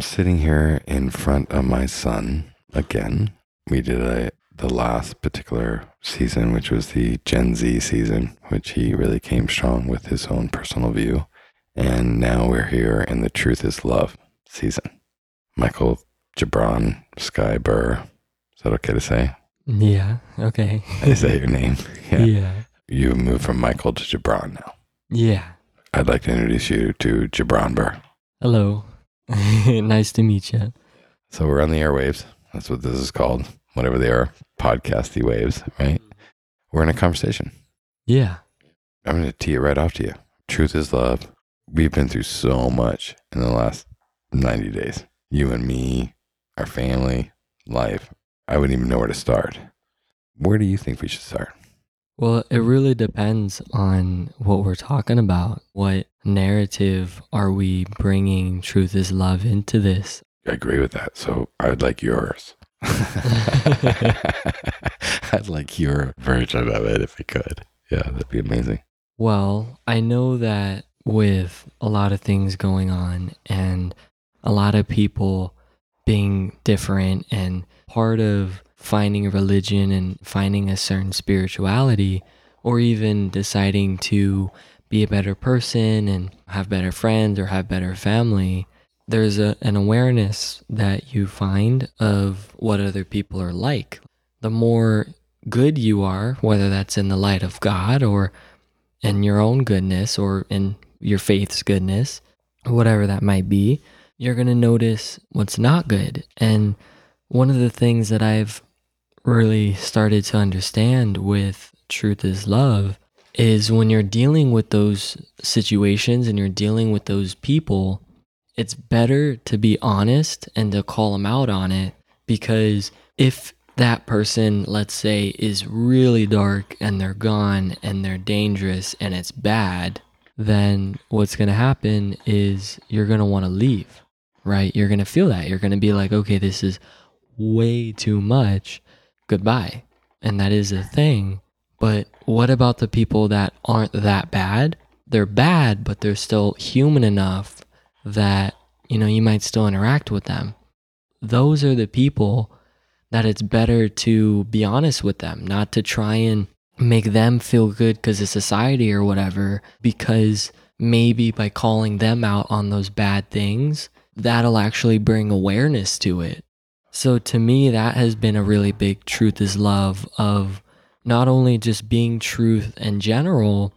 I'm sitting here in front of my son again. We did a the last particular season, which was the Gen Z season, which he really came strong with his own personal view. And now we're here in the Truth is Love season. Michael Gibran Sky Burr. Is that okay to say? Yeah. Okay. Is that your name? Yeah. yeah. You moved from Michael to Gibran now. Yeah. I'd like to introduce you to Gibran Burr. Hello. nice to meet you. So we're on the airwaves. That's what this is called, whatever they are, podcasty waves, right? We're in a conversation. Yeah. I'm going to tee it right off to you. Truth is love. We've been through so much in the last 90 days. You and me, our family, life. I wouldn't even know where to start. Where do you think we should start? Well, it really depends on what we're talking about. What narrative are we bringing truth is love into this? I agree with that. So I'd like yours. I'd like your version of it if we could. Yeah, that'd be amazing. Well, I know that with a lot of things going on and a lot of people being different and part of finding a religion and finding a certain spirituality or even deciding to be a better person and have better friends or have better family there's a, an awareness that you find of what other people are like the more good you are whether that's in the light of god or in your own goodness or in your faith's goodness whatever that might be you're going to notice what's not good. And one of the things that I've really started to understand with truth is love is when you're dealing with those situations and you're dealing with those people, it's better to be honest and to call them out on it because if that person, let's say, is really dark and they're gone and they're dangerous and it's bad, then what's going to happen is you're going to want to leave right? You're going to feel that. You're going to be like, okay, this is way too much. Goodbye. And that is a thing. But what about the people that aren't that bad? They're bad, but they're still human enough that, you know, you might still interact with them. Those are the people that it's better to be honest with them, not to try and make them feel good because of society or whatever, because maybe by calling them out on those bad things, that'll actually bring awareness to it. So to me, that has been a really big truth is love of not only just being truth in general,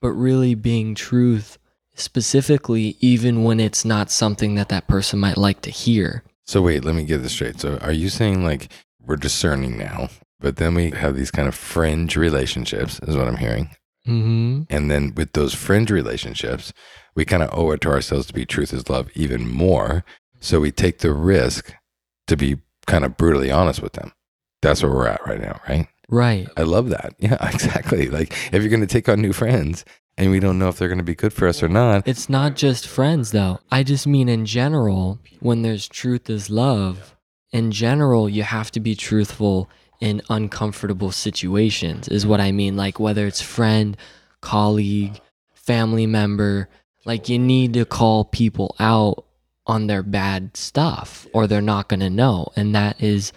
but really being truth specifically, even when it's not something that that person might like to hear. So wait, let me get this straight. So are you saying like we're discerning now, but then we have these kind of fringe relationships, is what I'm hearing. Mm-hmm. And then with those fringe relationships, we kind of owe it to ourselves to be truth is love even more. So we take the risk to be kind of brutally honest with them. That's where we're at right now, right? Right. I love that. Yeah, exactly. Like if you're going to take on new friends and we don't know if they're going to be good for us or not. It's not just friends though. I just mean in general, when there's truth is love, in general, you have to be truthful in uncomfortable situations, is what I mean. Like whether it's friend, colleague, family member, like you need to call people out on their bad stuff or they're not going to know. And that is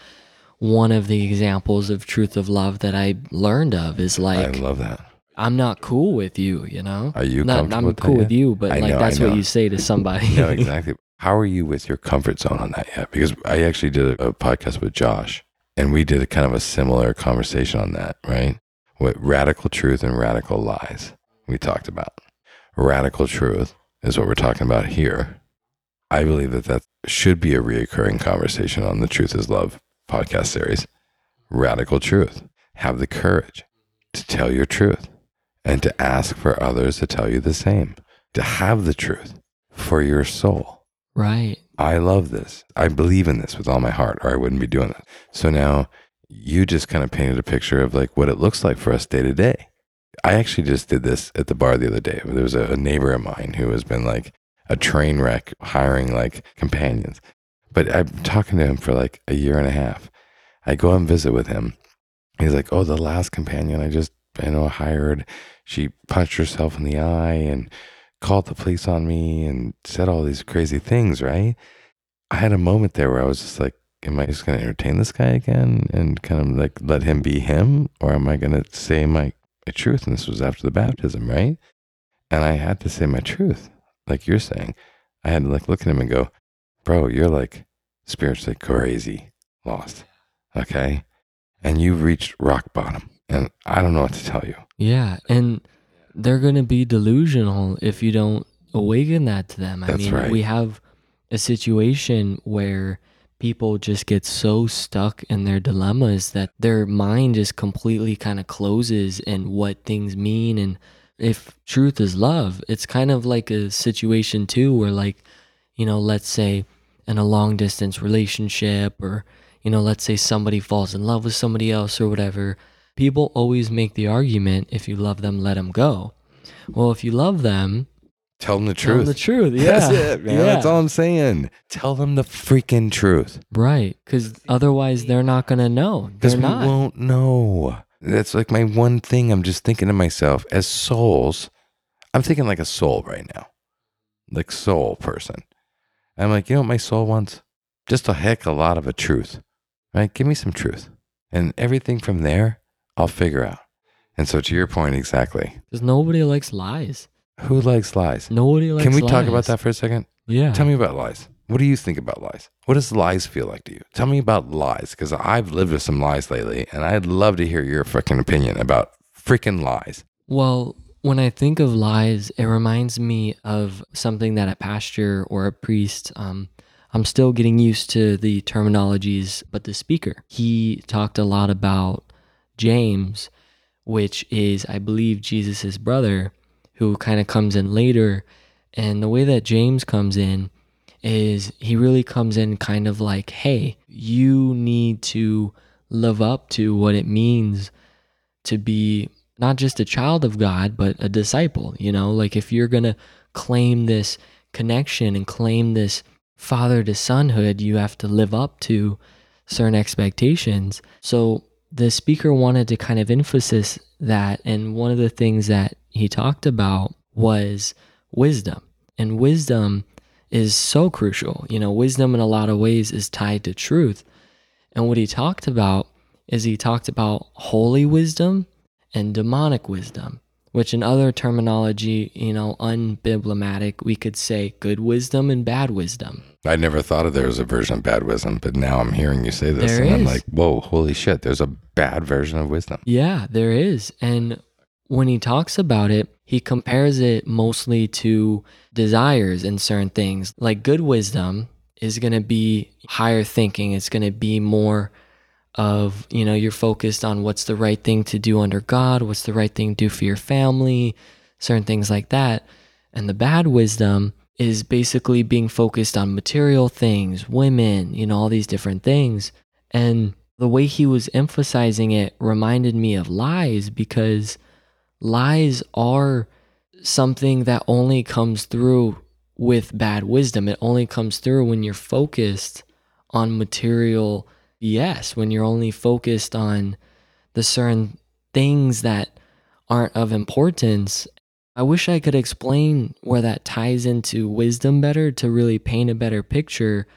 one of the examples of truth of love that I learned of is like I love that. I'm not cool with you, you know? Are you not, I'm with cool with you, but I like know, that's what you say to somebody. no, exactly. How are you with your comfort zone on that yet? Because I actually did a, a podcast with Josh and we did a kind of a similar conversation on that, right? What radical truth and radical lies we talked about. Radical truth is what we're talking about here. I believe that that should be a reoccurring conversation on the Truth is Love podcast series. Radical truth. Have the courage to tell your truth and to ask for others to tell you the same, to have the truth for your soul. right. I love this. I believe in this with all my heart, or I wouldn't be doing it. So now you just kind of painted a picture of like what it looks like for us day to day. I actually just did this at the bar the other day. There was a, a neighbor of mine who has been like a train wreck hiring like companions. But I'm talking to him for like a year and a half. I go and visit with him. He's like, Oh, the last companion I just, you know, hired, she punched herself in the eye and called the police on me and said all these crazy things, right? I had a moment there where I was just like, am I just going to entertain this guy again and kind of like let him be him? Or am I going to say my, my truth? And this was after the baptism, right? And I had to say my truth, like you're saying. I had to like look at him and go, bro, you're like spiritually crazy, lost. Okay. And you've reached rock bottom. And I don't know what to tell you. Yeah. And they're going to be delusional if you don't awaken that to them. I That's mean, right. we have a situation where people just get so stuck in their dilemmas that their mind just completely kind of closes and what things mean and if truth is love it's kind of like a situation too where like you know let's say in a long distance relationship or you know let's say somebody falls in love with somebody else or whatever people always make the argument if you love them let them go well if you love them Tell them the tell them truth. the truth yeah That's it, man. yeah. That's all I'm saying. Tell them the freaking truth. right because otherwise they're not gonna know Because they're we not won't know. That's like my one thing. I'm just thinking to myself, as souls, I'm thinking like a soul right now, like soul person. I'm like, you know what my soul wants? Just a heck of a lot of a truth, right? Give me some truth, and everything from there, I'll figure out. And so, to your point, exactly. because nobody likes lies Who likes lies? nobody likes Can we talk about that for a second? yeah Tell me about lies. What do you think about lies? What does lies feel like to you? Tell me about lies because I've lived with some lies lately and I'd love to hear your freaking opinion about freaking lies. Well, when I think of lies, it reminds me of something that a pastor or a priest, um, I'm still getting used to the terminologies, but the speaker, he talked a lot about James, which is, I believe, Jesus' brother, who kind of comes in later. And the way that James comes in is he really comes in kind of like, hey, you need to live up to what it means to be not just a child of God, but a disciple. You know, like if you're going to claim this connection and claim this father to sonhood, you have to live up to certain expectations. So the speaker wanted to kind of emphasize that. And one of the things that he talked about was wisdom. And wisdom is so crucial. You know, wisdom in a lot of ways is tied to truth. And what he talked about is he talked about holy wisdom and demonic wisdom, which in other terminology, you know, unbiblimatic, we could say good wisdom and bad wisdom. I never thought of there was a version of bad wisdom, but now I'm hearing you say this There and I'm like, whoa, holy shit, there's a bad version of wisdom. Yeah, there is. And when he talks about it, he compares it mostly to desires and certain things. Like good wisdom is going to be higher thinking, it's going to be more of, you know, you're focused on what's the right thing to do under God, what's the right thing to do for your family, certain things like that. And the bad wisdom is basically being focused on material things, women, you know, all these different things. And the way he was emphasizing it reminded me of lies because lies are something that only comes through with bad wisdom. It only comes through when you're focused on material BS, when you're only focused on the certain things that aren't of importance. I wish I could explain where that ties into wisdom better to really paint a better picture.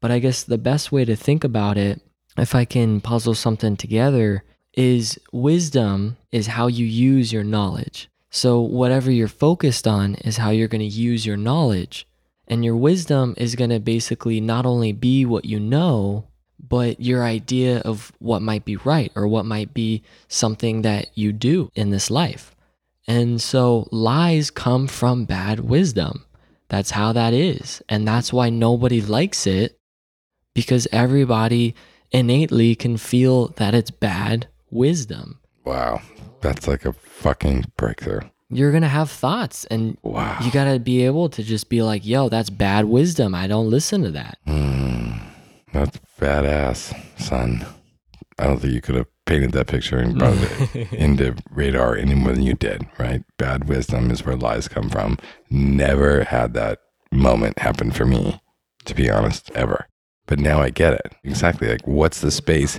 But I guess the best way to think about it, if I can puzzle something together, is wisdom is how you use your knowledge. So, whatever you're focused on is how you're going to use your knowledge. And your wisdom is going to basically not only be what you know, but your idea of what might be right or what might be something that you do in this life. And so lies come from bad wisdom. That's how that is. And that's why nobody likes it because everybody innately can feel that it's bad wisdom. Wow. That's like a fucking breakthrough. You're going to have thoughts and Wow. you got to be able to just be like, yo, that's bad wisdom. I don't listen to that. Mm, that's badass, son. I don't think you could have painted that picture and brought it into radar any more than you did, right? Bad wisdom is where lies come from. Never had that moment happen for me, to be honest, ever. But now I get it. Exactly. Like, what's the space?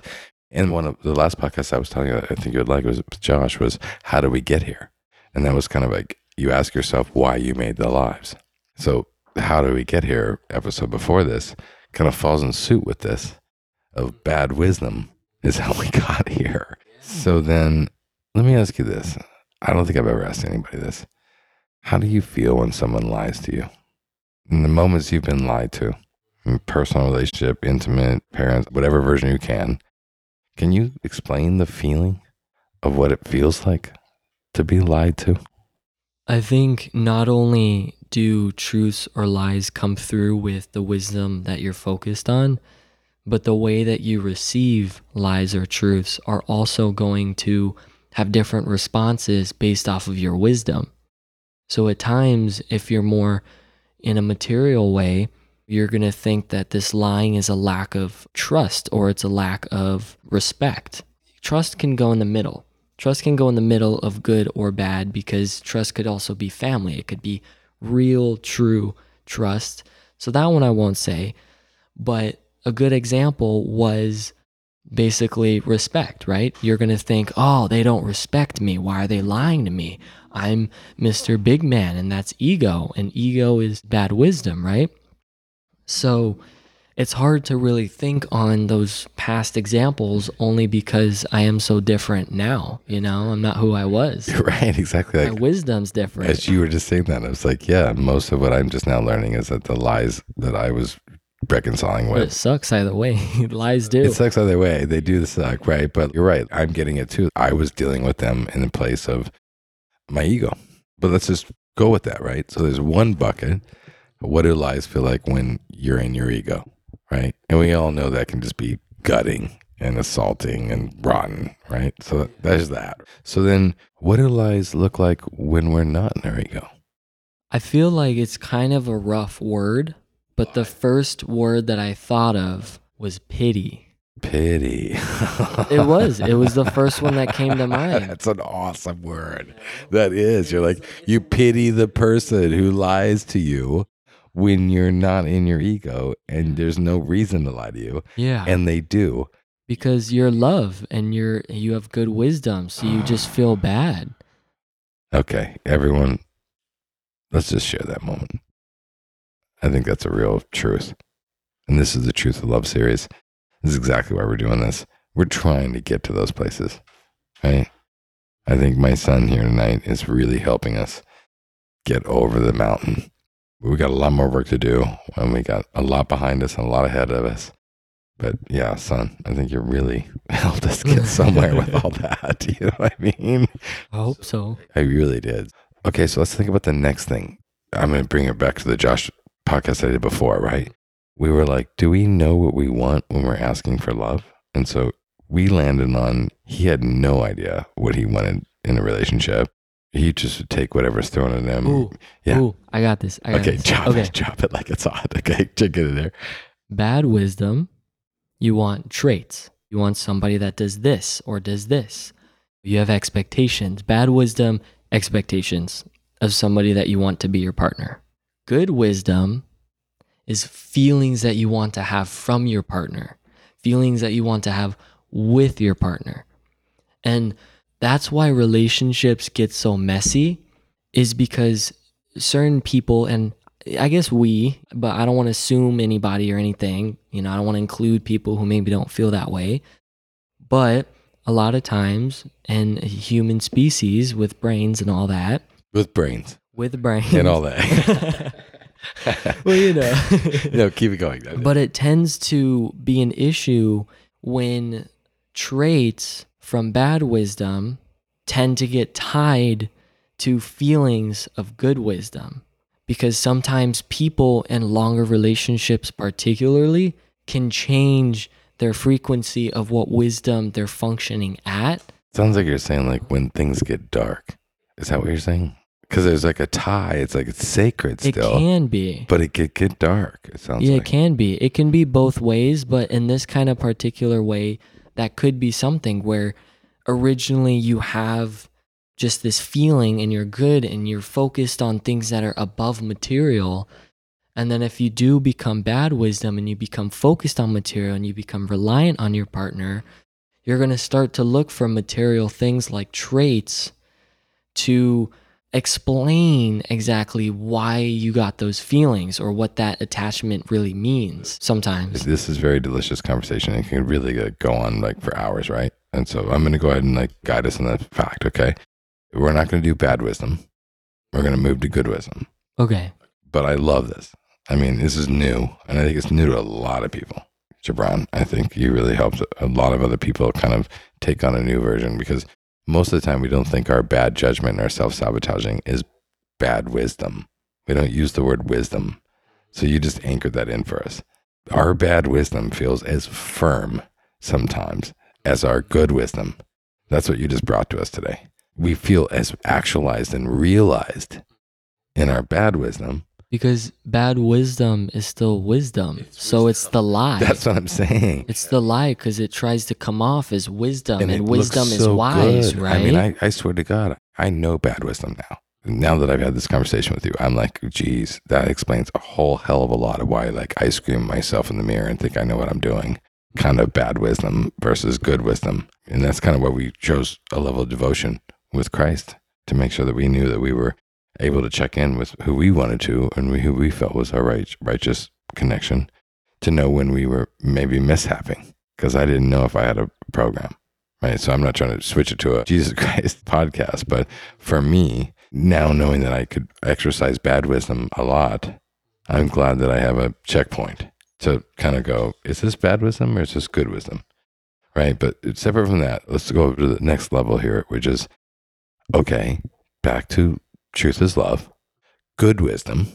And one of the last podcasts I was telling you, that I think you would like was Josh, was how do we get here? And that was kind of like you ask yourself why you made the lies. So, how do we get here? Episode before this kind of falls in suit with this of bad wisdom is how we got here. So, then let me ask you this. I don't think I've ever asked anybody this. How do you feel when someone lies to you? In the moments you've been lied to, personal relationship, intimate, parents, whatever version you can, can you explain the feeling of what it feels like to be lied to? I think not only do truths or lies come through with the wisdom that you're focused on, but the way that you receive lies or truths are also going to have different responses based off of your wisdom. So at times, if you're more in a material way, you're going to think that this lying is a lack of trust or it's a lack of respect. Trust can go in the middle. Trust can go in the middle of good or bad because trust could also be family. It could be real, true trust. So that one I won't say. But a good example was basically respect, right? You're going to think, oh, they don't respect me. Why are they lying to me? I'm Mr. Big Man, and that's ego. And ego is bad wisdom, right? So it's hard to really think on those past examples only because I am so different now. You know, I'm not who I was. Right, exactly. My wisdom's different. As you were just saying that, I was like, yeah, most of what I'm just now learning is that the lies that I was reconciling But it with. sucks either way. Lies do. It sucks either way. They do suck, right? But you're right. I'm getting it too. I was dealing with them in the place of my ego. But let's just go with that, right? So there's one bucket. What do lies feel like when you're in your ego, right? And we all know that can just be gutting and assaulting and rotten, right? So there's that. So then what do lies look like when we're not in our ego? I feel like it's kind of a rough word, but the first word that I thought of was pity. Pity. It was. It was the first one that came to mind. That's an awesome word. That is. You're like, you pity the person who lies to you when you're not in your ego and there's no reason to lie to you. Yeah. And they do. because you're love and you're you have good wisdom, so you just feel bad. Okay, everyone, let's just share that moment. I think that's a real truth. And this is the Truth of Love series. This is exactly why we're doing this. We're trying to get to those places, right? I think my son here tonight is really helping us get over the mountain. We got a lot more work to do, and we got a lot behind us and a lot ahead of us. But yeah, son, I think you really helped us get somewhere with all that. You know what I mean? I hope so. I really did. Okay, so let's think about the next thing. I'm going to bring it back to the Josh podcast I did before, right? We were like, do we know what we want when we're asking for love? And so we landed on he had no idea what he wanted in a relationship. He just would take whatever's thrown at him. Ooh, Yeah. ooh, I got this. I got okay, this. chop okay. it, chop it like it's hot. Okay, check it in there. Bad wisdom. You want traits. You want somebody that does this or does this. You have expectations. Bad wisdom, expectations of somebody that you want to be your partner. Good wisdom is feelings that you want to have from your partner, feelings that you want to have with your partner. And that's why relationships get so messy, is because certain people, and I guess we, but I don't want to assume anybody or anything. You know, I don't want to include people who maybe don't feel that way. But a lot of times, in human species with brains and all that, With brains with brains and all that. well, you know. no, keep it going. but it tends to be an issue when traits from bad wisdom tend to get tied to feelings of good wisdom because sometimes people in longer relationships particularly can change their frequency of what wisdom they're functioning at Sounds like you're saying like when things get dark. Is that what you're saying? Because there's like a tie. It's like it's sacred it still, can be but it could get dark. It sounds yeah like. it can be it can be both ways but in this kind of particular way that could be something where originally you have just this feeling and you're good and you're focused on things that are above material. And then if you do become bad wisdom and you become focused on material and you become reliant on your partner you're going to start to look for material things like traits to explain exactly why you got those feelings or what that attachment really means sometimes. This is very delicious conversation. It can really go on like for hours, right? And so I'm going to go ahead and like guide us in that fact. Okay, we're not going to do bad wisdom. We're going to move to good wisdom. Okay. But I love this. I mean, this is new, and I think it's new to a lot of people. Gibran, I think you really helped a lot of other people kind of take on a new version because most of the time we don't think our bad judgment our self sabotaging is bad wisdom. We don't use the word wisdom. So you just anchored that in for us. Our bad wisdom feels as firm sometimes as our good wisdom. That's what you just brought to us today. We feel as actualized and realized in our bad wisdom Because bad wisdom is still wisdom. so it's the lie. That's what I'm saying. it's the lie because it tries to come off as wisdom, and, it looks wisdom is wise, good. right? I mean, I, I swear to God, I know bad wisdom now. Now that I've had this conversation with you, I'm like, geez, that explains a whole hell of a lot of why, like, I scream myself in the mirror and think I know what I'm doing. Kind of bad wisdom versus good wisdom. And that's kind of why we chose a level of devotion with Christ to make sure that we knew that we were able to check in with who we wanted to and who we felt was our right, righteous connection to know when we were maybe mishapping because I didn't know if I had a program. Right. So I'm not trying to switch it to a Jesus Christ podcast, but for me, now knowing that I could exercise bad wisdom a lot, I'm glad that I have a checkpoint to kind of go, is this bad wisdom or is this good wisdom? Right. But separate from that, let's go to the next level here, which is okay, back to truth is love, good wisdom.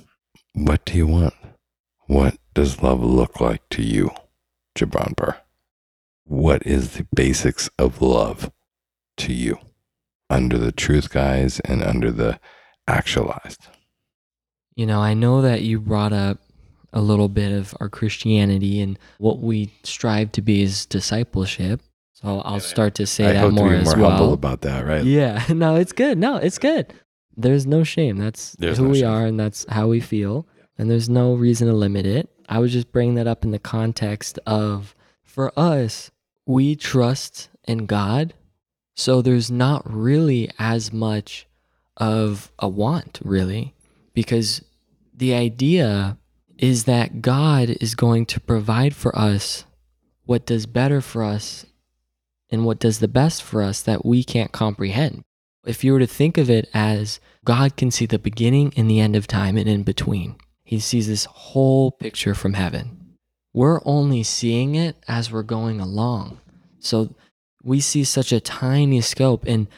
What do you want? What does love look like to you, Gibran Burr? What is the basics of love to you under the truth guys and under the actualized? You know, I know that you brought up a little bit of our Christianity and what we strive to be is discipleship. So I'll start to say I that hope more to be as more well. humble about that, right? Yeah, no, it's good. No, it's good. There's no shame. That's There's who no we shame. are and that's how we feel. And there's no reason to limit it. I was just bringing that up in the context of for us, we trust in God. So there's not really as much of a want, really, because the idea is that God is going to provide for us what does better for us and what does the best for us that we can't comprehend. If you were to think of it as God can see the beginning and the end of time and in between, He sees this whole picture from heaven. We're only seeing it as we're going along. So we see such a tiny scope. And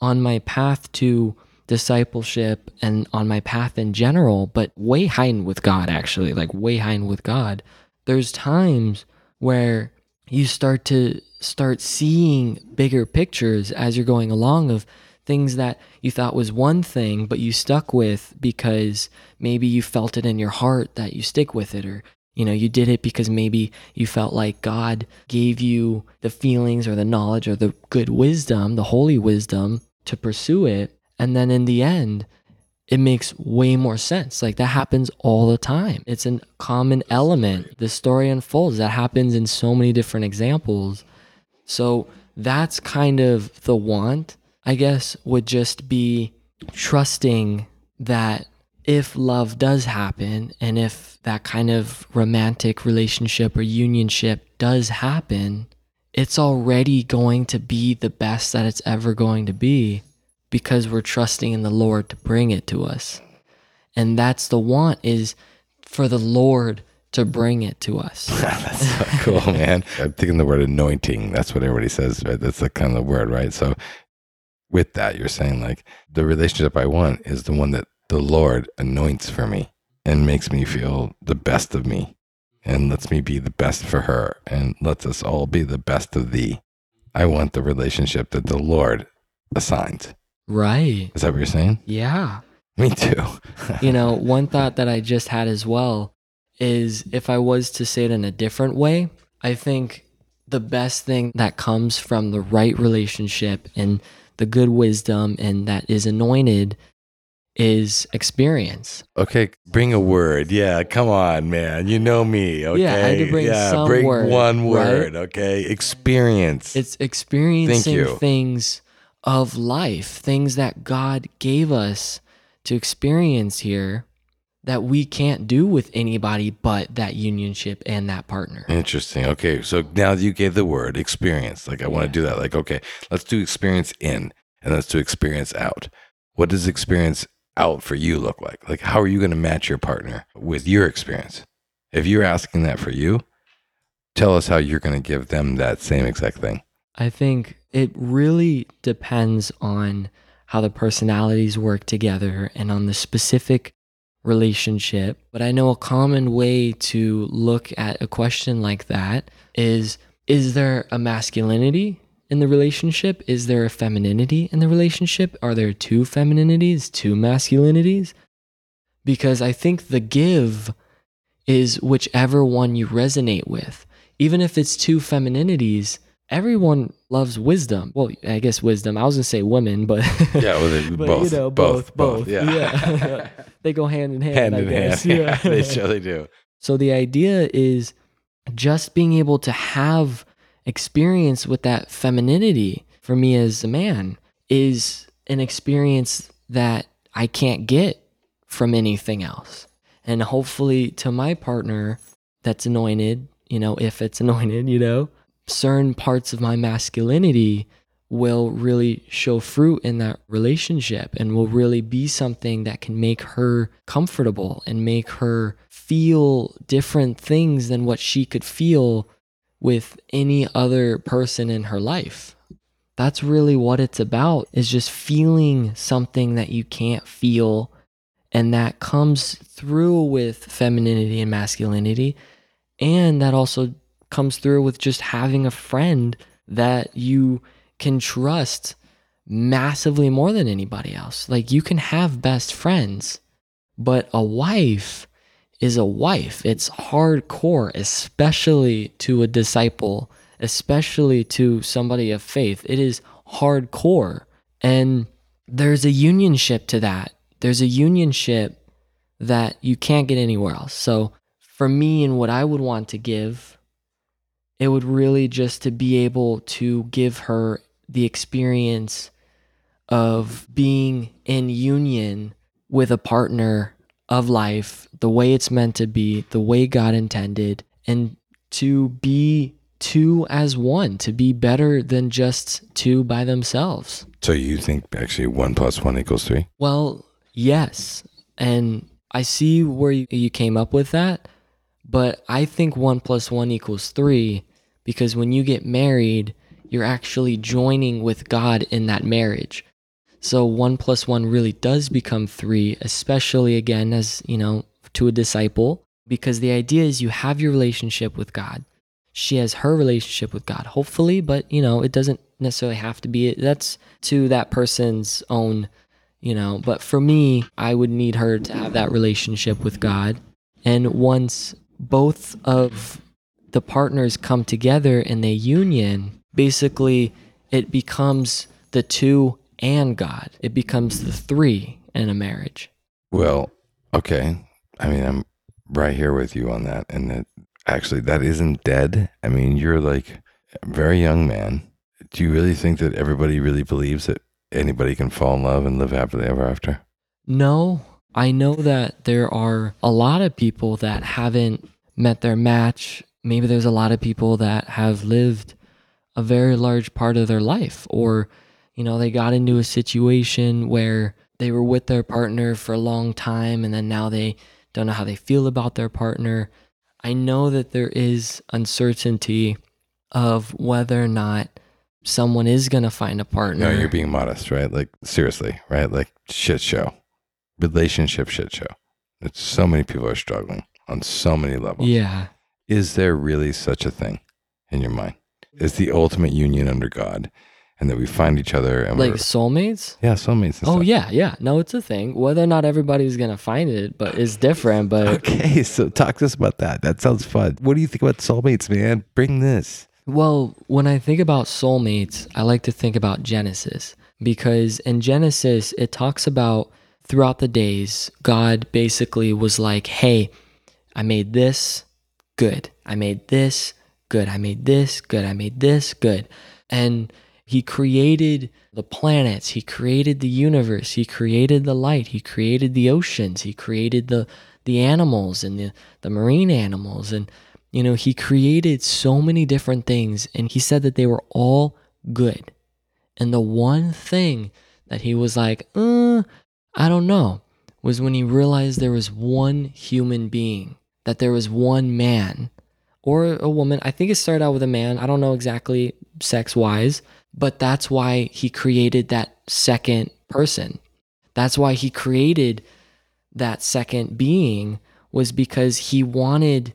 on my path to discipleship and on my path in general, but way hiding with God, actually, like way hiding with God, there's times where you start to start seeing bigger pictures as you're going along of things that you thought was one thing but you stuck with because maybe you felt it in your heart that you stick with it or you know you did it because maybe you felt like God gave you the feelings or the knowledge or the good wisdom the holy wisdom to pursue it and then in the end it makes way more sense. Like that happens all the time. It's a common element. The story unfolds. That happens in so many different examples. So that's kind of the want, I guess, would just be trusting that if love does happen and if that kind of romantic relationship or unionship does happen, it's already going to be the best that it's ever going to be because we're trusting in the Lord to bring it to us. And that's the want is for the Lord to bring it to us. That's so cool, man. I'm thinking the word anointing. That's what everybody says, right? That's the kind of word, right? So with that, you're saying like the relationship I want is the one that the Lord anoints for me and makes me feel the best of me and lets me be the best for her and lets us all be the best of thee. I want the relationship that the Lord assigns. right. Is that what you're saying? Yeah. Me too. You know, one thought that I just had as well is if I was to say it in a different way, I think the best thing that comes from the right relationship and the good wisdom and that is anointed is experience. Okay, bring a word. Yeah, come on, man. You know me. Okay. Yeah, I had to bring some bring word, one right? word. Okay, experience. It's experiencing things of life, things that God gave us to experience here that we can't do with anybody but that unionship and that partner. Interesting. Okay. So now you gave the word experience, like I want to do that. Like, okay, let's do experience in and let's do experience out. What does experience out for you look like? Like, how are you going to match your partner with your experience? If you're asking that for you, tell us how you're going to give them that same exact thing. I think it really depends on how the personalities work together and on the specific relationship. But I know a common way to look at a question like that is Is there a masculinity in the relationship? Is there a femininity in the relationship? Are there two femininities, two masculinities? Because I think the give is whichever one you resonate with. Even if it's two femininities, everyone loves wisdom. Well, I guess wisdom. I was gonna say women, but Yeah, well, they- but both, you know, both, both, both. both, yeah. yeah. they go hand in hand. hand I in guess. hand. Yeah. they surely do. So the idea is just being able to have experience with that femininity for me as a man is an experience that I can't get from anything else. And hopefully to my partner that's anointed, you know, if it's anointed, you know, certain parts of my masculinity will really show fruit in that relationship and will really be something that can make her comfortable and make her feel different things than what she could feel with any other person in her life. That's really what it's about is just feeling something that you can't feel and that comes through with femininity and masculinity and that also comes through with just having a friend that you can trust massively more than anybody else. Like you can have best friends, but a wife is a wife. It's hardcore, especially to a disciple, especially to somebody of faith. It is hardcore. And there's a unionship to that. There's a unionship that you can't get anywhere else. So for me and what I would want to give, it would really just to be able to give her the experience of being in union with a partner of life the way it's meant to be, the way God intended, and to be two as one, to be better than just two by themselves. So you think actually one plus one equals three? Well, yes. And I see where you, you came up with that, but I think one plus one equals three because when you get married, you're actually joining with God in that marriage. So one plus one really does become three, especially again as, you know, to a disciple, because the idea is you have your relationship with God. She has her relationship with God, hopefully, but you know, it doesn't necessarily have to be. That's to that person's own, you know. But for me, I would need her to have that relationship with God. And once both of the partners come together and they union, basically it becomes the two and God. It becomes the three in a marriage. Well, okay. I mean, I'm right here with you on that. And that actually, that isn't dead. I mean, you're like a very young man. Do you really think that everybody really believes that anybody can fall in love and live happily ever after? No, I know that there are a lot of people that haven't met their match. Maybe there's a lot of people that have lived a very large part of their life, or, you know, they got into a situation where they were with their partner for a long time and then now they don't know how they feel about their partner. I know that there is uncertainty of whether or not someone is going to find a partner. No, you're being modest, right? Like, seriously, right? Like, shit show, relationship shit show. It's so many people are struggling on so many levels. yeah. Is there really such a thing in your mind? Is the ultimate union under God and that we find each other and Like we're, soulmates? yeah, soulmates and Oh stuff. yeah, yeah. No, it's a thing. Whether or not everybody's gonna find it, but it's different. But Okay, so talk to us about that. That sounds fun. What do you think about soulmates, man? Bring this. well, when I think about soulmates, I like to think about Genesis because in Genesis it talks about throughout the days, God basically was like, "Hey, I made this good. I made this good. I made this good. I made this good," and He created the planets, he created the universe, he created the light, he created the oceans, he created the the animals and the, the marine animals and you know, he created so many different things and he said that they were all good. And the one thing that he was like, uh, I don't know, was when he realized there was one human being, that there was one man or a woman. I think it started out with a man. I don't know exactly sex wise, but that's why he created that second person. That's why he created that second being was because he wanted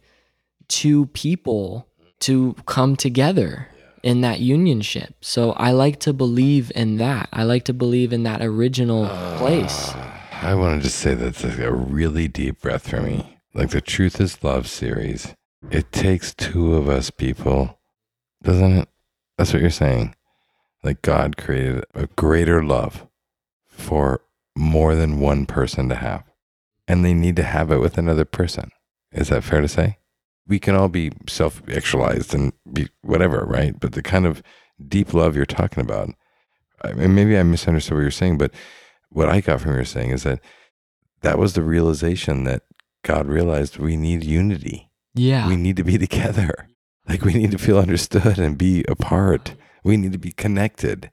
two people to come together in that unionship. So I like to believe in that. I like to believe in that original uh, place. I wanted to say that's a really deep breath for me. Like the Truth is Love series. It takes two of us people, doesn't it? That's what you're saying. Like God created a greater love for more than one person to have. And they need to have it with another person. Is that fair to say? We can all be self actualized and be whatever, right? But the kind of deep love you're talking about, I mean, maybe I misunderstood what you're saying, but what I got from you're saying is that that was the realization that God realized we need unity. Yeah. We need to be together. Like we need to feel understood and be apart. We need to be connected.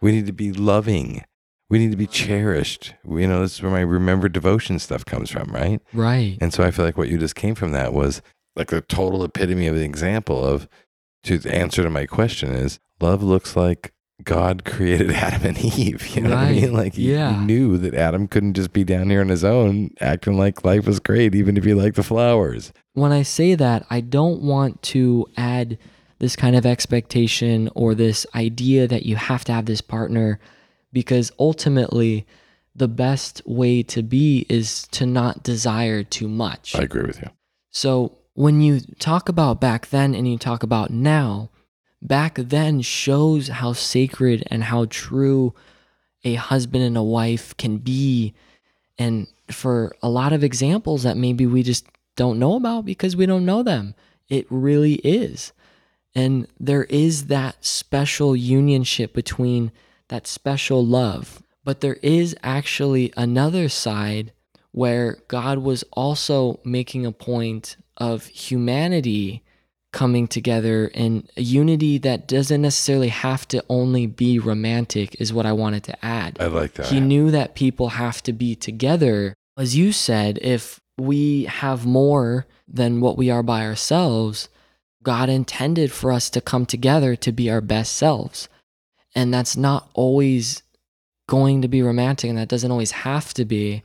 We need to be loving. We need to be cherished. We, you know, this is where my remembered devotion stuff comes from, right? right. And so I feel like what you just came from that was like a total epitome of the example of to the answer to my question is love looks like God created Adam and Eve. You know what I mean? Like he, he Yeah. knew that Adam couldn't just be down here on his own acting like life was great, even if he liked the flowers. when I say that, I don't want to add this kind of expectation or this idea that you have to have this partner because ultimately the best way to be is to not desire too much. I agree with you. So when you talk about back then and you talk about now, back then shows how sacred and how true a husband and a wife can be. And for a lot of examples that maybe we just don't know about because we don't know them, it really is. And there is that special unionship between that special love. But there is actually another side where God was also making a point of humanity coming together and a unity that doesn't necessarily have to only be romantic, is what I wanted to add. I like that. He knew that people have to be together. As you said, if we have more than what we are by ourselves, God intended for us to come together to be our best selves. And that's not always going to be romantic, and that doesn't always have to be.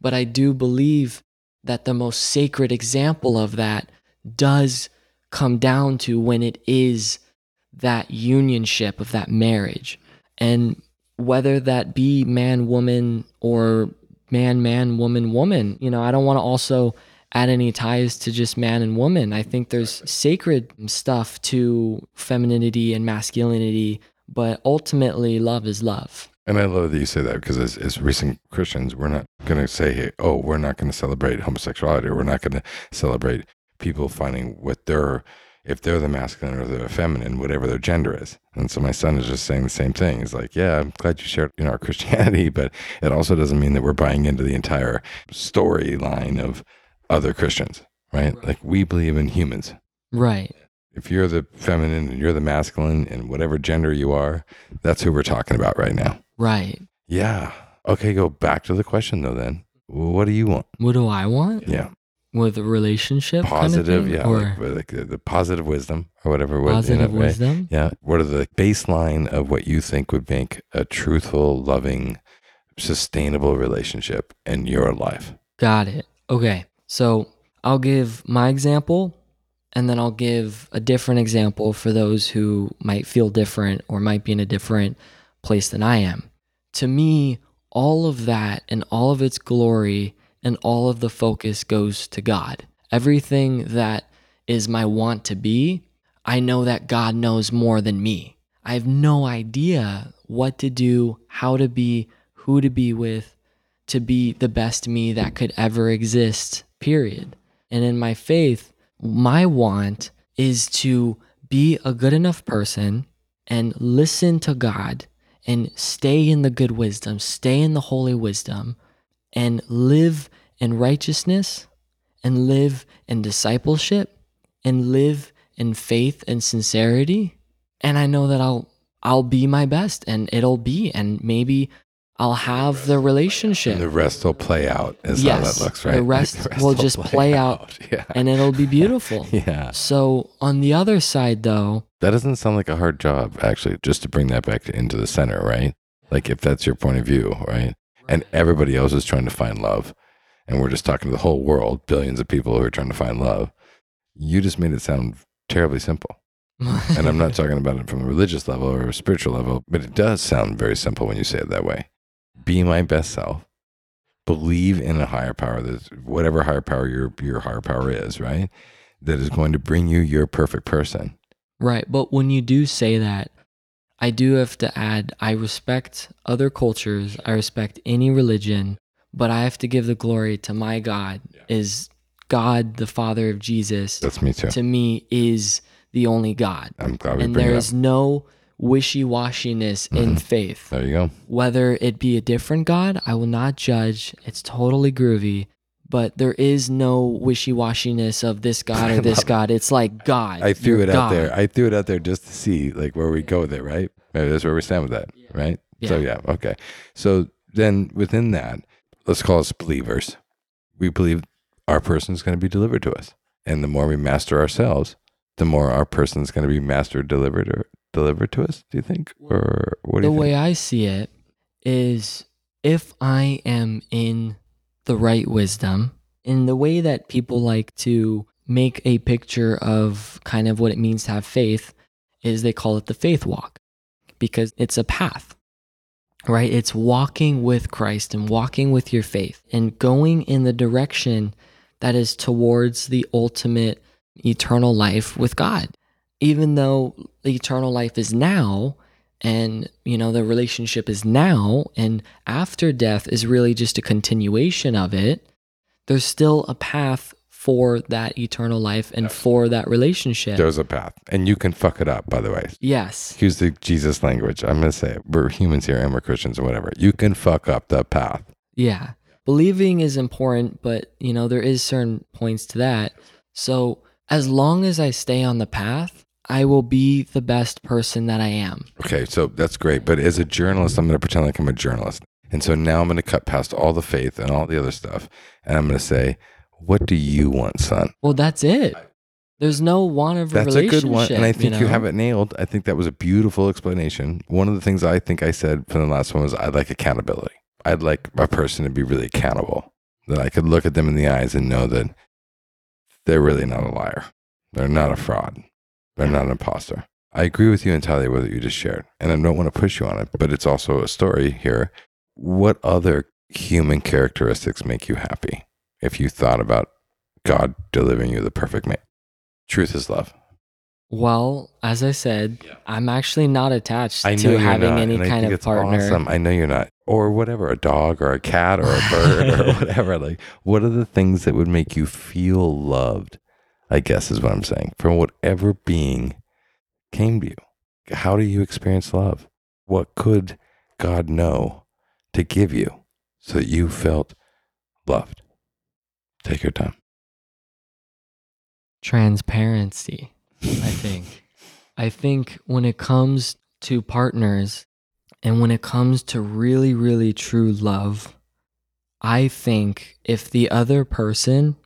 But I do believe that the most sacred example of that does come down to when it is that unionship of that marriage. And whether that be man, woman, or man, man, woman, woman, you know, I don't want to also add any ties to just man and woman. I think there's sacred stuff to femininity and masculinity, but ultimately, love is love. And I love that you say that because as, as recent Christians, we're not going to say, hey, oh, we're not going to celebrate homosexuality or we're not going to celebrate people finding what they're, if they're the masculine or the feminine, whatever their gender is. And so my son is just saying the same thing. He's like, yeah, I'm glad you shared you know, our Christianity, but it also doesn't mean that we're buying into the entire storyline of other Christians, right? Like we believe in humans. Right. If you're the feminine and you're the masculine and whatever gender you are, that's who we're talking about right now. Right. Yeah. Okay, go back to the question though then. What do you want? What do I want Yeah. With a relationship? kind of Positive, thing? yeah. Or Like, like the, positive wisdom or whatever. positive a way. wisdom? Yeah. What are the baseline of what you think would make a truthful, loving, sustainable relationship in your life? Got it. Okay. So I'll give my example and then I'll give a different example for those who might feel different or might be in a different place than I am. To me, all of that and all of its glory and all of the focus goes to God. Everything that is my want to be, I know that God knows more than me. I have no idea what to do, how to be, who to be with, to be the best me that could ever exist, period. And in my faith, my want is to be a good enough person and listen to God and stay in the good wisdom, stay in the holy wisdom, and live in righteousness and live in discipleship and live in faith and sincerity. And I know that I'll I'll be my best and it'll be and maybe I'll have the relationship. And the rest will play out is yes, how that looks, right? The rest, will just play, out, Yeah. and it'll be beautiful. yeah. So on the other side though, That doesn't sound like a hard job, actually, just to bring that back into the center, right? Like if that's your point of view, right? And everybody else is trying to find love. And we're just talking to the whole world, billions of people who are trying to find love. You just made it sound terribly simple. And I'm not talking about it from a religious level or a spiritual level, but it does sound very simple when you say it that way. Be my best self. Believe in a higher power, that whatever higher power your your higher power is, right? That is going to bring you your perfect person. Right. But when you do say that, I do have to add I respect other cultures, I respect any religion, but I have to give the glory to my God, is God, the Father of Jesus, That's me too. to me is the only God. I'm glad we And there is no wishy washiness in Mhm. faith. There you go. Whether it be a different God, I will not judge. It's totally groovy. But there is no wishy washiness of this God or this. God. It's like God. I threw it out there. I threw it out there just to see like where we go with it, right? Maybe that's where we stand with that, right? So yeah, okay. So then within that, let's call us believers. We believe our person is going to be delivered to us, and the more we master ourselves, the more our person is going to be mastered, delivered, or delivered to us. Do you think, or what do the way? I see it is if I am in the right wisdom, in the way that people like to make a picture of kind of what it means to have faith, is they call it the faith walk because it's a path, right? It's walking with Christ and walking with your faith and going in the direction that is towards the ultimate eternal life with God. Even though eternal life is now, and you know the relationship is now and after death is really just a continuation of it there's still a path for that eternal life and for that relationship There's a path, and you can fuck it up. By the way, yes use the Jesus language. I'm going to say it. We're humans here, and we're Christians, or whatever. You can fuck up the path. yeah believing is important but you know there is certain points to that so as long as i stay on the path i will be the best person that i am Okay, so that's great. But as a journalist, I'm going to pretend like I'm a journalist. And so now I'm going to cut past all the faith and all the other stuff. And I'm going to say, what do you want, son? well that's it there's no want of a That's a good one. And I think you, know? have it nailed. I think that was a beautiful explanation. One of the things I think I said from the last one was I'd like accountability. I'd like a person to be really accountable, that I could look at them in the eyes and know that they're really not a liar. They're not a fraud. They're not an imposter. I agree with you entirely with what you just shared. And I don't want to push you on it, but it's also a story here. What other human characteristics make you happy if you thought about God delivering you the perfect man? Truth is love. Well, as I said, I'm actually not attached I to having not, any kind of it's partner. Awesome. I know you're not, or whatever, a dog or a cat or a bird or whatever. Like, what are the things that would make you feel loved? I guess is what I'm saying. From whatever being came to you, how do you experience love? What could God know to give you so that you felt loved? Take your time. Transparency, I think. I think when it comes to partners and when it comes to really, really true love, I think if the other person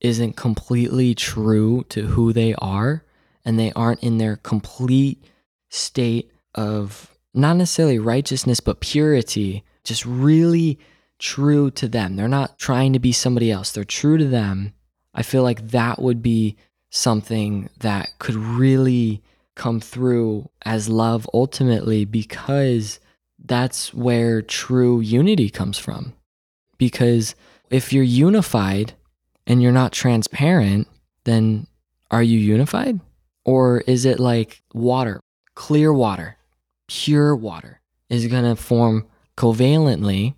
isn't completely true to who they are and they aren't in their complete state of not necessarily righteousness, but purity, just really true to them. They're not trying to be somebody else, they're true to them. I feel like that would be something that could really come through as love ultimately because that's where true unity comes from. Because if you're unified and you're not transparent, then are you unified? Or is it like water, clear water, pure water is going to form covalently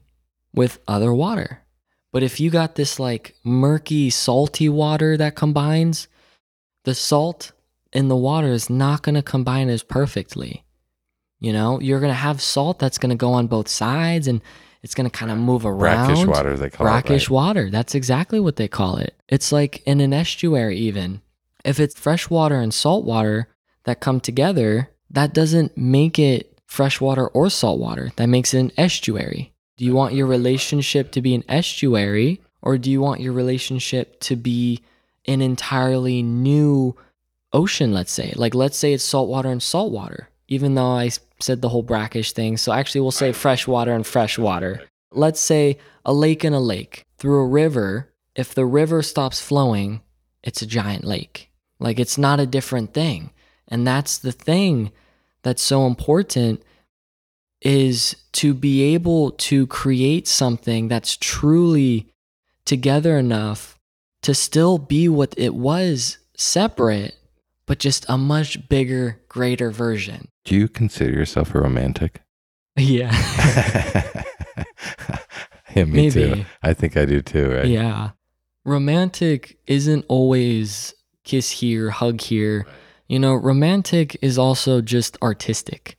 with other water? But if you got this like murky, salty water that combines, the salt in the water is not going to combine as perfectly You know, you're going to have salt that's going to go on both sides and it's going to kind of move around. Brackish water, they call Brackish it. right? water. That's exactly what they call it. It's like in an estuary, even. If it's fresh water and salt water that come together, that doesn't make it fresh water or salt water. That makes it an estuary. Do you want your relationship to be an estuary or do you want your relationship to be an entirely new ocean, let's say? Like, let's say it's saltwater and saltwater, even though I said the whole brackish thing. So, actually, we'll say fresh water and fresh water. Let's say a lake and a lake through a river. If the river stops flowing, it's a giant lake. Like, it's not a different thing. And that's the thing that's so important is to be able to create something that's truly together enough to still be what it was separate, but just a much bigger, greater version. Do you consider yourself a romantic? Yeah. yeah, me too. Maybe. I think I do too, right? Yeah. Romantic isn't always kiss here, hug here. You know, romantic is also just artistic.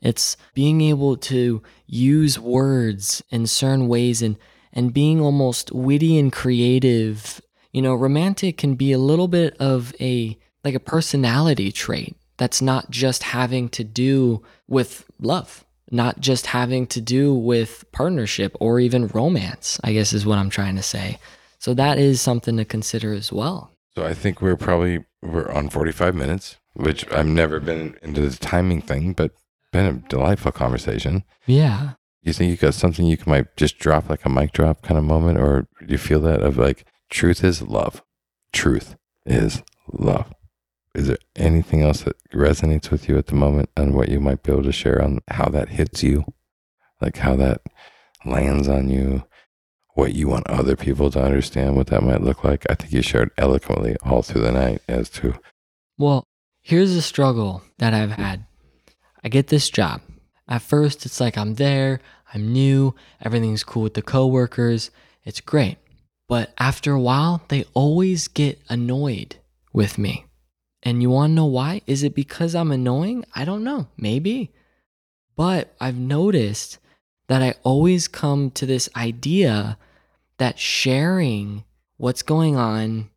It's being able to use words in certain ways and and being almost witty and creative. You know, romantic can be a little bit of a like a personality trait that's not just having to do with love, not just having to do with partnership or even romance, I guess is what I'm trying to say. So that is something to consider as well. So I think we're probably we're on 45 minutes, which I've never been into the timing thing, but been a delightful conversation. Yeah. You think you got something you might just drop like a mic drop kind of moment, or do you feel that of like truth is love, truth is love. Is there anything else that resonates with you at the moment, and what you might be able to share on how that hits you, like how that lands on you, what you want other people to understand, what that might look like? I think you shared eloquently all through the night as to Well, here's a struggle that I've had. I get this job. At first, it's like I'm there, I'm new, everything's cool with the coworkers, it's great. But after a while, they always get annoyed with me. And you want to know why? Is it because I'm annoying? I don't know. Maybe. But I've noticed that I always come to this idea that sharing what's going on,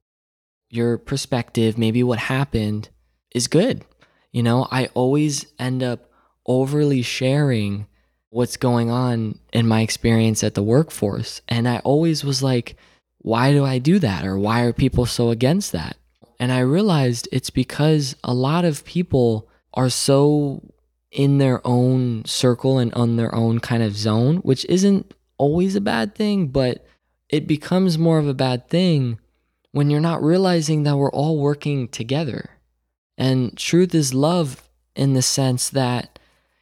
your perspective, maybe what happened, is good. You know, I always end up overly sharing what's going on in my experience at the workforce. And I always was like, why do I do that? Or why are people so against that? And I realized it's because a lot of people are so in their own circle and on their own kind of zone, which isn't always a bad thing, but it becomes more of a bad thing when you're not realizing that we're all working together. And truth is love in the sense that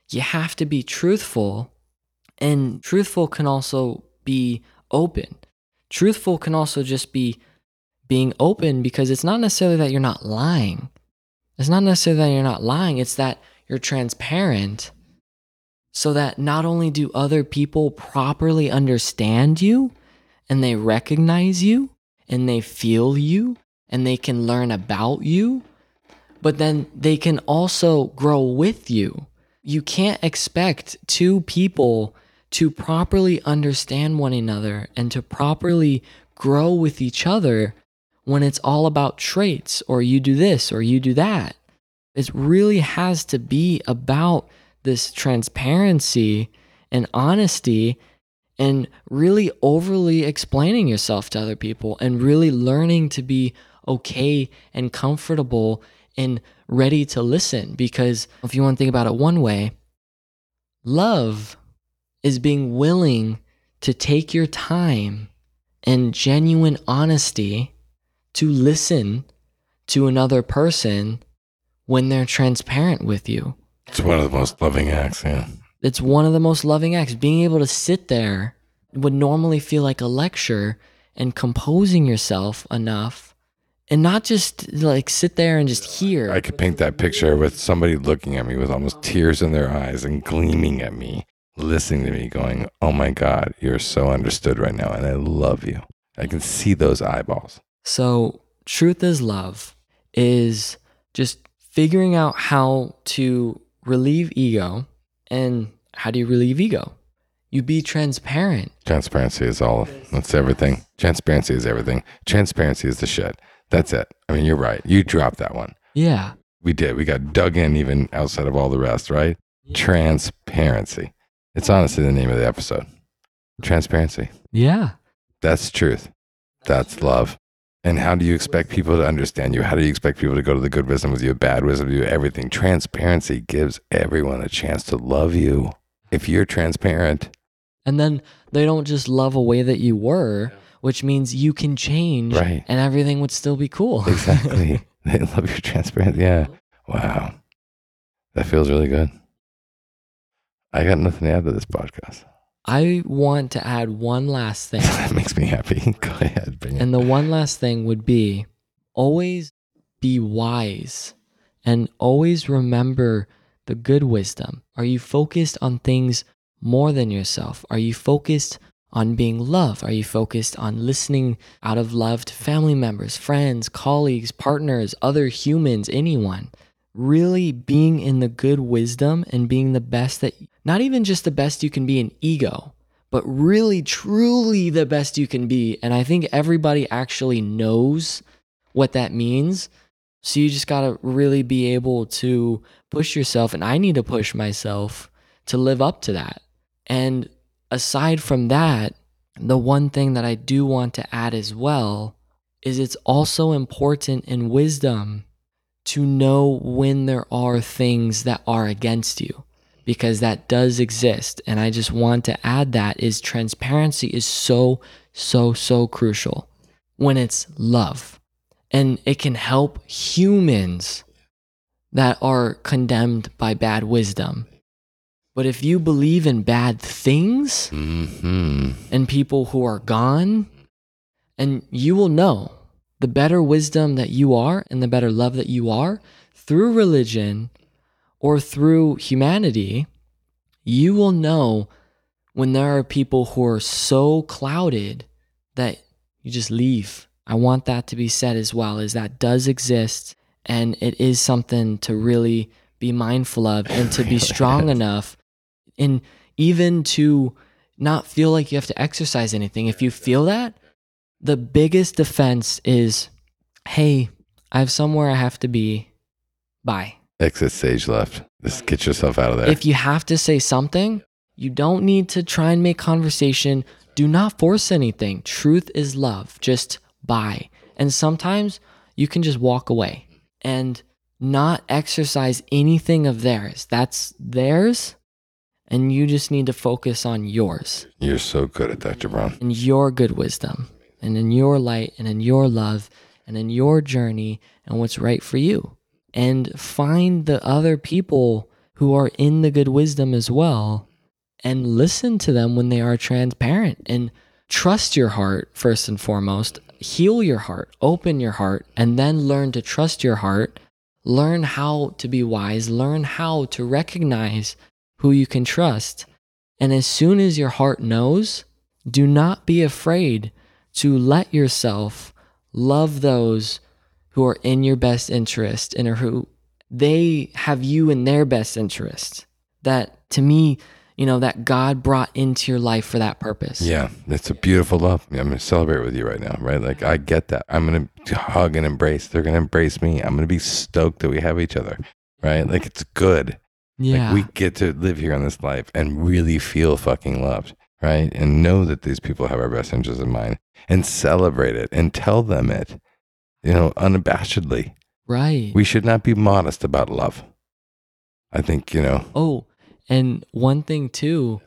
you have to be truthful, and truthful can also be open. Truthful can also just be being open because it's not necessarily that you're not lying. It's not necessarily that you're not lying, it's that you're transparent so that not only do other people properly understand you and they recognize you and they feel you and they can learn about you, but then they can also grow with you. You can't expect two people to properly understand one another and to properly grow with each other when it's all about traits or you do this or you do that. It really has to be about this transparency and honesty and really overly explaining yourself to other people and really learning to be okay and comfortable and ready to listen. Because if you want to think about it one way, love is being willing to take your time and genuine honesty to listen to another person when they're transparent with you. it's one of the most loving acts. Yeah. It's one of the most loving acts. Being able to sit there would normally feel like a lecture and composing yourself enough and not just like sit there and just hear. I could paint that picture with somebody looking at me with almost tears in their eyes and gleaming at me, listening to me, going, Oh my God, you're so understood right now. And I love you. I can see those eyeballs. So, truth is love is just figuring out how to relieve ego And how do you relieve ego? You be transparent. Transparency is all. That's everything. Transparency is everything. Transparency is the shit. That's it. I mean, you're right. You dropped that one. Yeah. We did. We got dug in even outside of all the rest, right? Transparency. It's honestly the name of the episode. Transparency. Yeah. That's truth. That's love. And how do you expect people to understand you? How do you expect people to go to the good wisdom with you, bad wisdom with you, everything? Transparency gives everyone a chance to love you. If you're transparent, And then they don't just love a way that you were, which means you can change Right. and everything would still be cool. exactly. they love your transparency. Yeah. Wow. That feels really good. I got nothing to add to this podcast. I want to add one last thing. that makes me happy. Go ahead, bring it. And the one last thing would be always be wise and always remember the good wisdom. Are you focused on things more than yourself? Are you focused on being loved? Are you focused on listening out of love to family members, friends, colleagues, partners, other humans, anyone? Really being in the good wisdom and being the best that, not even just the best you can be in ego, but really, truly the best you can be. And I think everybody actually knows what that means. So you just got to really be able to push yourself. And I need to push myself to live up to that. And aside from that, the one thing that I do want to add as well is it's also important in wisdom to know when there are things that are against you because that does exist. And i just want to add that is transparency is so so so crucial when it's love. And it can help humans that are condemned by bad wisdom but if you believe in bad things hmm and people who are gone and you will know the better wisdom that you are and the better love that you are through religion or through humanity, you will know when there are people who are so clouded that you just leave. I want that to be said as well, is that does exist and it is something to really be mindful of and to be strong enough and even to not feel like you have to exercise anything. If you feel that, the biggest defense is, hey, I have somewhere I have to be. Bye. Exit stage left. Just get yourself out of there. If you have to say something, you don't need to try and make conversation. Do not force anything. Truth is love. Just bye. And sometimes you can just walk away and not exercise anything of theirs. That's theirs. And you just need to focus on yours You're so good at Dr. Brown. in your good wisdom and in your light and in your love and in your journey and what's right for you. And find the other people who are in the good wisdom as well and listen to them when they are transparent and trust your heart first and foremost. Heal your heart, open your heart, and then learn to trust your heart. Learn how to be wise, learn how to recognize who you can trust. And as soon as your heart knows, do not be afraid to let yourself love those who are in your best interest and who they have you in their best interest. That to me, you know, that God brought into your life for that purpose. Yeah, it's a beautiful love. I'm going to celebrate with you right now, right? Like, I get that. I'm going to hug and embrace. They're going to embrace me. I'm going to be stoked that we have each other, right? Like, it's good. Yeah. Like, we get to live here in this life and really feel fucking loved, right? And know that these people have our best interests in mind and celebrate it and tell them it, you know, unabashedly. right. We should not be modest about love. I think, you know, Oh, and one thing too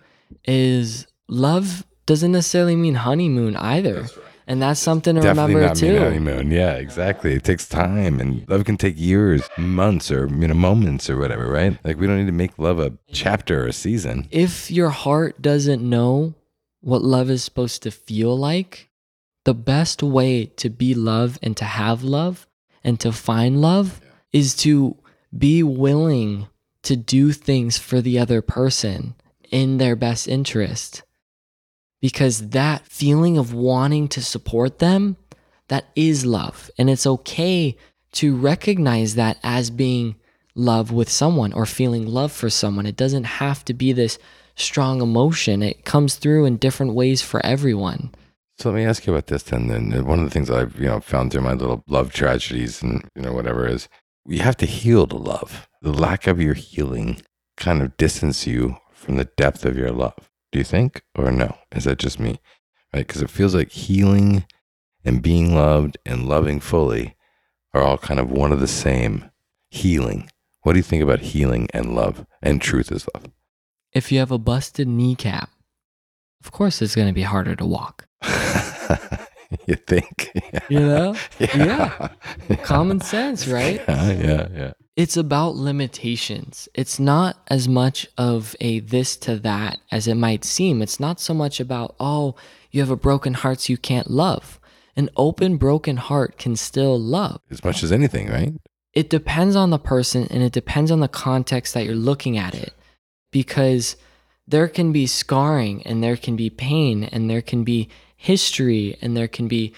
is love doesn't necessarily mean honeymoon either. And that's something to definitely remember not too. mean honeymoon. Yeah, exactly. It takes time, and love can take years, months, or you know, moments, or whatever. Right? Like we don't need to make love a chapter or a season. if your heart doesn't know what love is supposed to feel like, the best way to be love and to have love and to find love is to be willing to do things for the other person in their best interest. Because that feeling of wanting to support them, that is love. And it's okay to recognize that as being love with someone or feeling love for someone. It doesn't have to be this strong emotion. It comes through in different ways for everyone. So let me ask you about this then. Then one of the things I've you know found through my little love tragedies and you know whatever is you have to heal to love. The lack of your healing kind of distance you from the depth of your love. Do you think or no? Is that just me? Right? Because it feels like healing and being loved and loving fully are all kind of one of the same. Healing. What do you think about healing and love and truth is love? If you have a busted kneecap, of course it's going to be harder to walk. you think? You know? Yeah. Common sense, right? Yeah, yeah, yeah. It's about limitations. It's not as much of a this to that as it might seem. It's not so much about, oh, you have a broken heart, so you can't love. An open, broken heart can still love. As much as anything, right? It depends on the person and it depends on the context that you're looking at it because there can be scarring and there can be pain and there can be history and there can be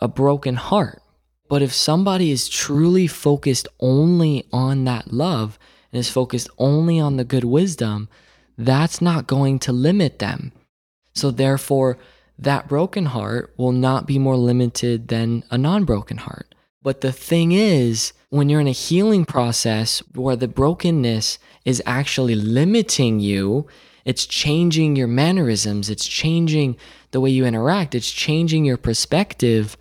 a broken heart. But if somebody is truly focused only on that love and is focused only on the good wisdom, that's not going to limit them. So, therefore, that broken heart will not be more limited than a non broken heart. But the thing is, when you're in a healing process where the brokenness is actually limiting you, it's changing your mannerisms, it's changing the way you interact, it's changing your perspective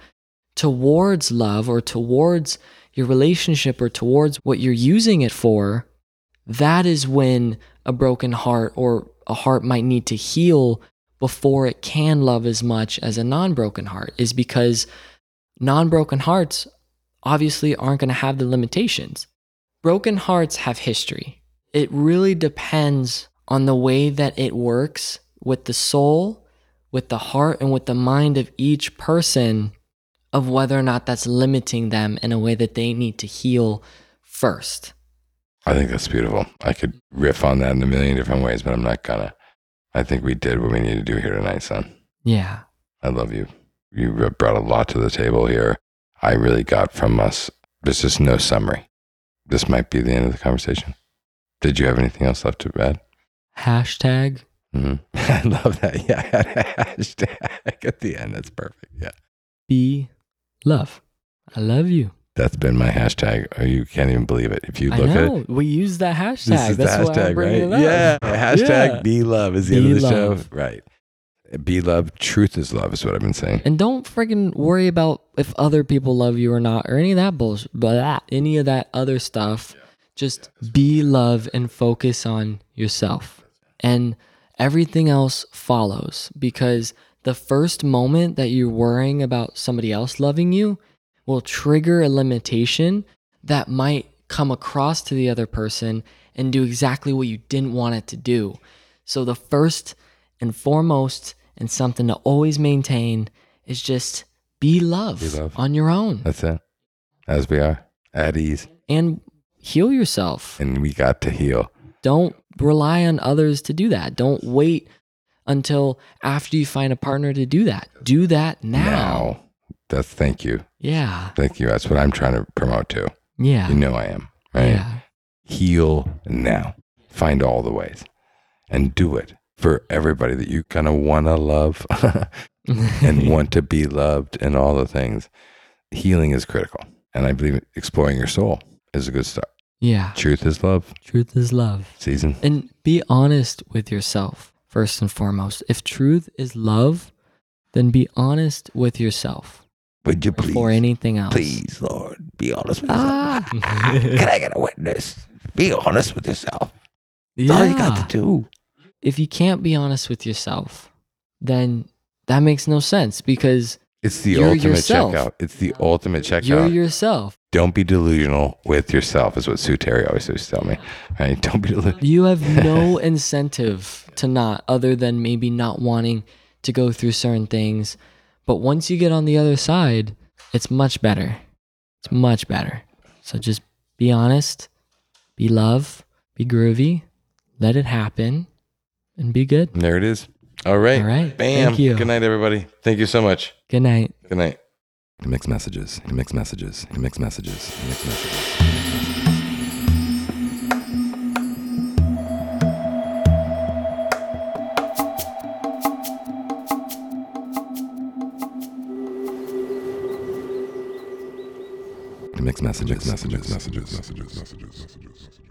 towards love or towards your relationship or towards what you're using it for. That is when a broken heart or a heart might need to heal before it can love as much as a non broken heart, is because non broken hearts obviously aren't going to have the limitations. Broken hearts have history. It really depends on the way that it works with the soul, with the heart, and with the mind of each person of whether or not that's limiting them in a way that they need to heal first. I think that's beautiful. I could riff on that in a million different ways, but I'm not gonna. I think we did what we needed to do here tonight, son. Yeah. I love you. You brought a lot to the table here. I really got from us. There's just no summary. This might be the end of the conversation. Did you have anything else left to add? Hashtag hmm I love that. Yeah, hashtag at the end. That's perfect. Yeah, be love. I love you. that's been my hashtag. Oh, you can't even believe it. If you look at know. we use that hashtag. this is That's the hashtag, right? it up. Yeah, hashtag Yeah. be love is the Be end of the love. show, right? Be love. Truth is love is what I've been saying. And don't friggin' worry about if other people love you or not, or any of that bullshit, but any of that other stuff. Just be love and focus on yourself. And everything else follows because the first moment that you're worrying about somebody else loving you will trigger a limitation that might come across to the other person and do exactly what you didn't want it to do. So, the first and foremost, and something to always maintain, is just be love, Be love. on your own That's it. As we are at ease, and heal yourself. and we got to heal. Don't rely on others to do that. Don't wait until after you find a partner to do that. Do that now. Now, that's thank you, Yeah. thank you. That's what I'm trying to promote too. Yeah. You know I am. Right. Yeah. Heal now. Find all the ways, and do it for everybody that you kind of want to love and want to be loved and all the things. Healing is critical. And I believe exploring your soul is a good start. yeah. Truth is love. Truth is love. Season. And be honest with yourself, first and foremost. If truth is love, then be honest with yourself Would you before please, anything else. please, Lord, be honest with yourself. Can Ah. I get a witness? Be honest with yourself. That's all you got to do. If you can't be honest with yourself, then that makes no sense because It's the ultimate yourself. checkout. It's the ultimate checkout. you're yourself. Don't be delusional with yourself, is what Sue Terry always used to tell me. Right? Don't be delusional. You have no incentive to not, other than maybe not wanting to go through certain things. But once you get on the other side, it's much better. It's much better. So just be honest, be love, be groovy, let it happen, and be good. There it is. All right. All right. Bam. Thank you. Good night, everybody. Thank you so much. Good night. Good night mix messages, mix messages, mix messages, mix messages. Mix messages, messages, messages, messages, messages, messages, messages.